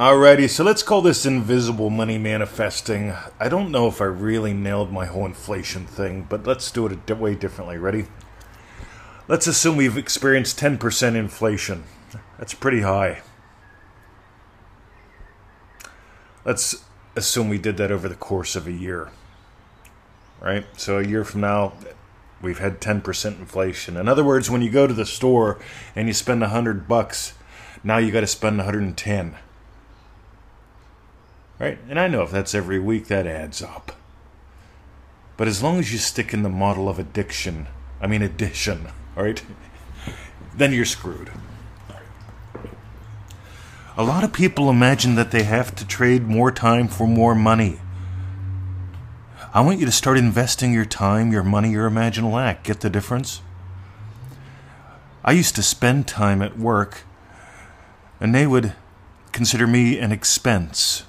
Alrighty, so let's call this invisible money manifesting. I don't know if I really nailed my whole inflation thing, but let's do it a way differently. Ready? Let's assume we've experienced 10% inflation. That's pretty high. Let's assume we did that over the course of a year. Right? So a year from now, we've had 10% inflation. In other words, when you go to the store and you spend 100 bucks, now you got to spend 110. Right? And I know if that's every week, that adds up. But as long as you stick in the model of addiction, I mean addition, all right, then you're screwed. A lot of people imagine that they have to trade more time for more money. I want you to start investing your time, your money, your imaginal act. Get the difference? I used to spend time at work, and they would consider me an expense.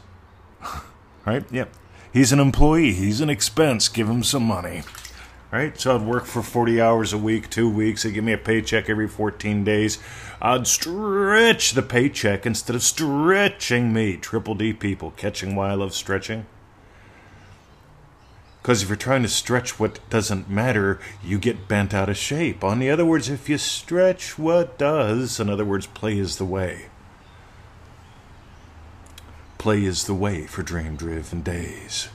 Right? Yep. He's an employee, he's an expense. Give him some money. Right? So I'd work for 40 hours a week, two weeks. They'd give me a paycheck every 14 days. I'd stretch the paycheck instead of stretching me. Triple D people, catching why I love stretching. Because if you're trying to stretch what doesn't matter, you get bent out of shape. On the other words, if you stretch what does, in other words, play is the way. Play is the way for dream driven days.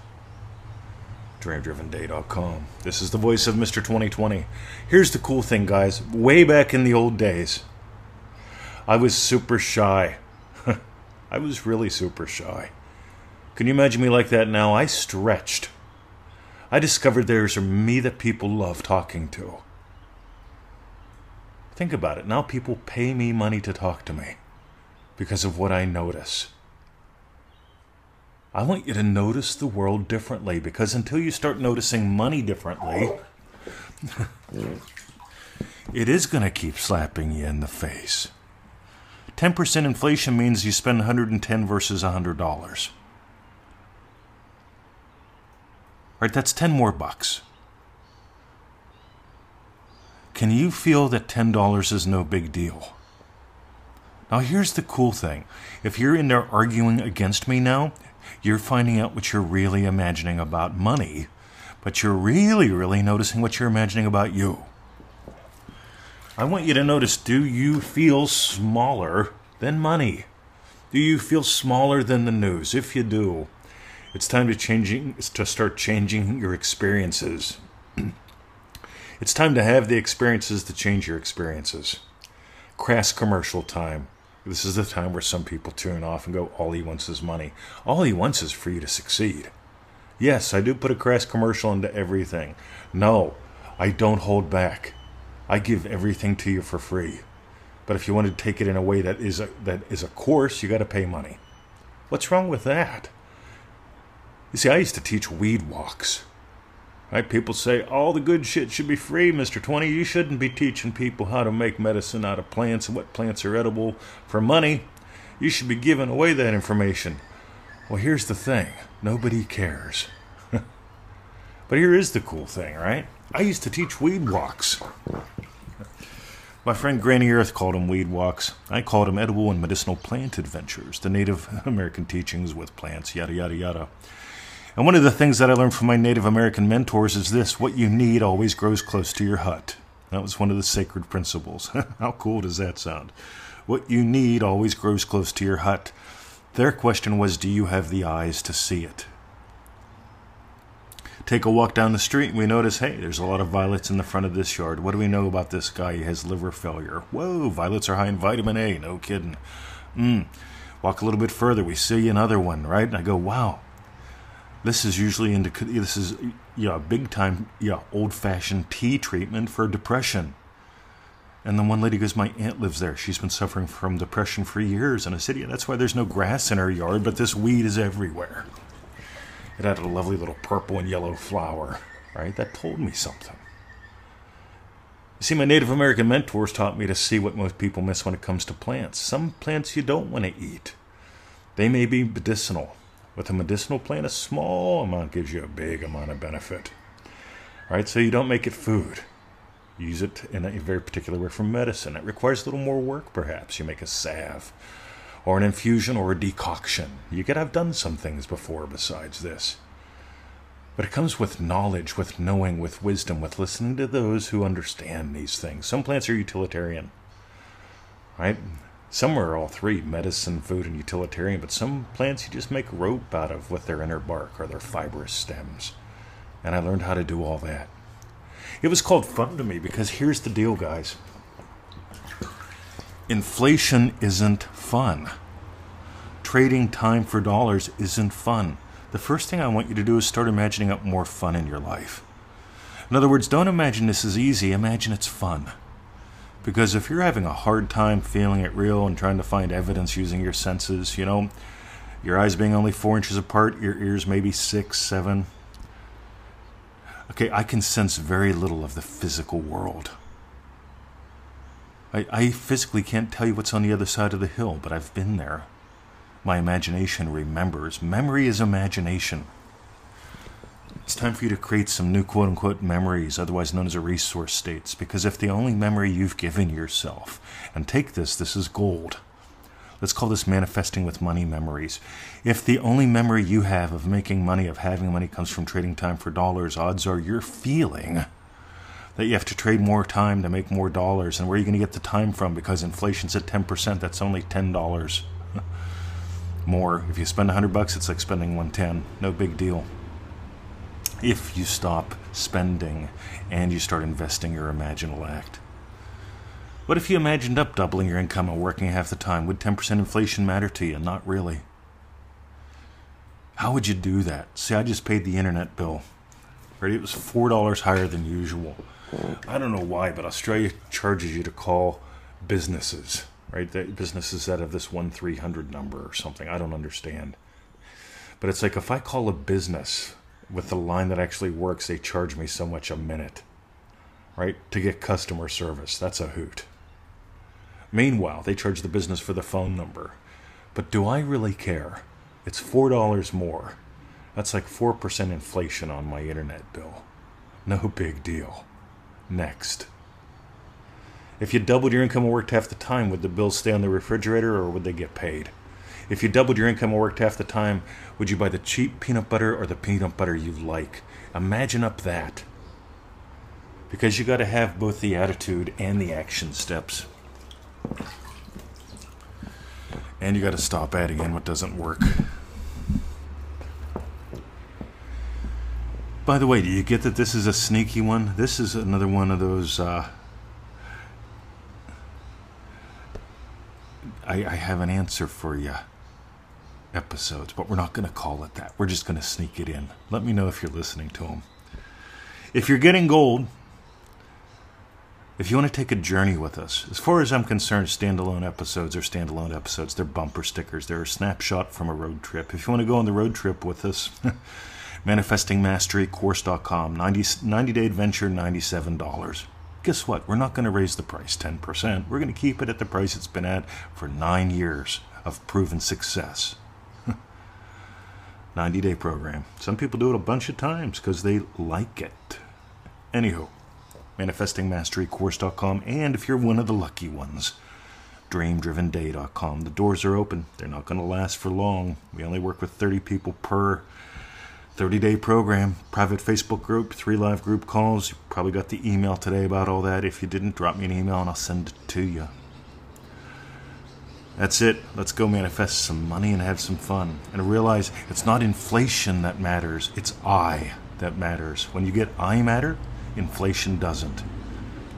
DreamDrivenDay.com. This is the voice of Mr. 2020. Here's the cool thing, guys. Way back in the old days, I was super shy. I was really super shy. Can you imagine me like that now? I stretched. I discovered there's a me that people love talking to. Think about it. Now people pay me money to talk to me because of what I notice. I want you to notice the world differently because until you start noticing money differently, it is going to keep slapping you in the face. 10% inflation means you spend 110 versus $100. Right, that's 10 more bucks. Can you feel that $10 is no big deal? Now, here's the cool thing. If you're in there arguing against me now, you're finding out what you're really imagining about money, but you're really, really noticing what you're imagining about you. I want you to notice do you feel smaller than money? Do you feel smaller than the news? If you do, it's time to changing to start changing your experiences. it's time to have the experiences to change your experiences. Crass commercial time. This is the time where some people tune off and go, all he wants is money. All he wants is for you to succeed. Yes, I do put a crass commercial into everything. No, I don't hold back. I give everything to you for free. But if you want to take it in a way that is a, that is a course, you got to pay money. What's wrong with that? You see, I used to teach weed walks. Right? People say all the good shit should be free, Mr. 20. You shouldn't be teaching people how to make medicine out of plants and what plants are edible for money. You should be giving away that information. Well, here's the thing nobody cares. but here is the cool thing, right? I used to teach weed walks. My friend Granny Earth called them weed walks. I called them edible and medicinal plant adventures, the Native American teachings with plants, yada, yada, yada. And one of the things that I learned from my Native American mentors is this what you need always grows close to your hut. That was one of the sacred principles. How cool does that sound? What you need always grows close to your hut. Their question was Do you have the eyes to see it? Take a walk down the street and we notice, hey, there's a lot of violets in the front of this yard. What do we know about this guy? He has liver failure. Whoa, violets are high in vitamin A. No kidding. Mm. Walk a little bit further, we see another one, right? And I go, wow, this is usually into this is yeah big time yeah old fashioned tea treatment for depression. And then one lady goes, My aunt lives there. She's been suffering from depression for years. And I said, Yeah, that's why there's no grass in her yard, but this weed is everywhere. It had a lovely little purple and yellow flower, right? That told me something. You see, my Native American mentors taught me to see what most people miss when it comes to plants. Some plants you don't want to eat, they may be medicinal. With a medicinal plant, a small amount gives you a big amount of benefit. Right? So you don't make it food. Use it in a very particular way for medicine. It requires a little more work, perhaps. You make a salve, or an infusion or a decoction. You could have done some things before besides this. But it comes with knowledge, with knowing, with wisdom, with listening to those who understand these things. Some plants are utilitarian, right? Some are all three medicine, food, and utilitarian, but some plants you just make rope out of with their inner bark or their fibrous stems. And I learned how to do all that. It was called fun to me because here's the deal, guys inflation isn't fun. Trading time for dollars isn't fun the first thing I want you to do is start imagining up more fun in your life. In other words, don't imagine this is easy, imagine it's fun. Because if you're having a hard time feeling it real and trying to find evidence using your senses, you know, your eyes being only four inches apart, your ears maybe six, seven. Okay, I can sense very little of the physical world. I, I physically can't tell you what's on the other side of the hill, but I've been there my imagination remembers. Memory is imagination. Time for you to create some new quote unquote memories, otherwise known as a resource states, because if the only memory you've given yourself, and take this, this is gold. Let's call this manifesting with money memories. If the only memory you have of making money, of having money, comes from trading time for dollars, odds are you're feeling that you have to trade more time to make more dollars. And where are you going to get the time from? Because inflation's at 10%, that's only $10 more. If you spend 100 bucks, it's like spending 110. No big deal. If you stop spending and you start investing your imaginal act. What if you imagined up doubling your income and working half the time? Would 10% inflation matter to you? Not really. How would you do that? See, I just paid the internet bill. Right? It was $4 higher than usual. I don't know why, but Australia charges you to call businesses right? The businesses that have this one three hundred number or something. I don't understand. But it's like if I call a business with the line that actually works, they charge me so much a minute, right? To get customer service. That's a hoot. Meanwhile, they charge the business for the phone number. But do I really care? It's $4 more. That's like 4% inflation on my internet bill. No big deal. Next. If you doubled your income and worked half the time, would the bills stay on the refrigerator or would they get paid? If you doubled your income or worked half the time, would you buy the cheap peanut butter or the peanut butter you like? Imagine up that. Because you got to have both the attitude and the action steps. And you got to stop adding in what doesn't work. By the way, do you get that this is a sneaky one? This is another one of those uh, I, I have an answer for you episodes, but we're not going to call it that. We're just going to sneak it in. Let me know if you're listening to them. If you're getting gold, if you want to take a journey with us, as far as I'm concerned, standalone episodes are standalone episodes. They're bumper stickers. They're a snapshot from a road trip. If you want to go on the road trip with us, manifestingmasterycourse.com, 90, 90 day adventure, $97 guess what? We're not going to raise the price 10%. We're going to keep it at the price it's been at for nine years of proven success. 90 day program. Some people do it a bunch of times because they like it. Anywho, manifestingmasterycourse.com, and if you're one of the lucky ones, dreamdrivenday.com. The doors are open. They're not going to last for long. We only work with 30 people per 30 day program, private Facebook group, three live group calls. You probably got the email today about all that. If you didn't, drop me an email and I'll send it to you. That's it. Let's go manifest some money and have some fun. And realize it's not inflation that matters, it's I that matters. When you get I matter, inflation doesn't.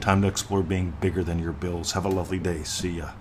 Time to explore being bigger than your bills. Have a lovely day. See ya.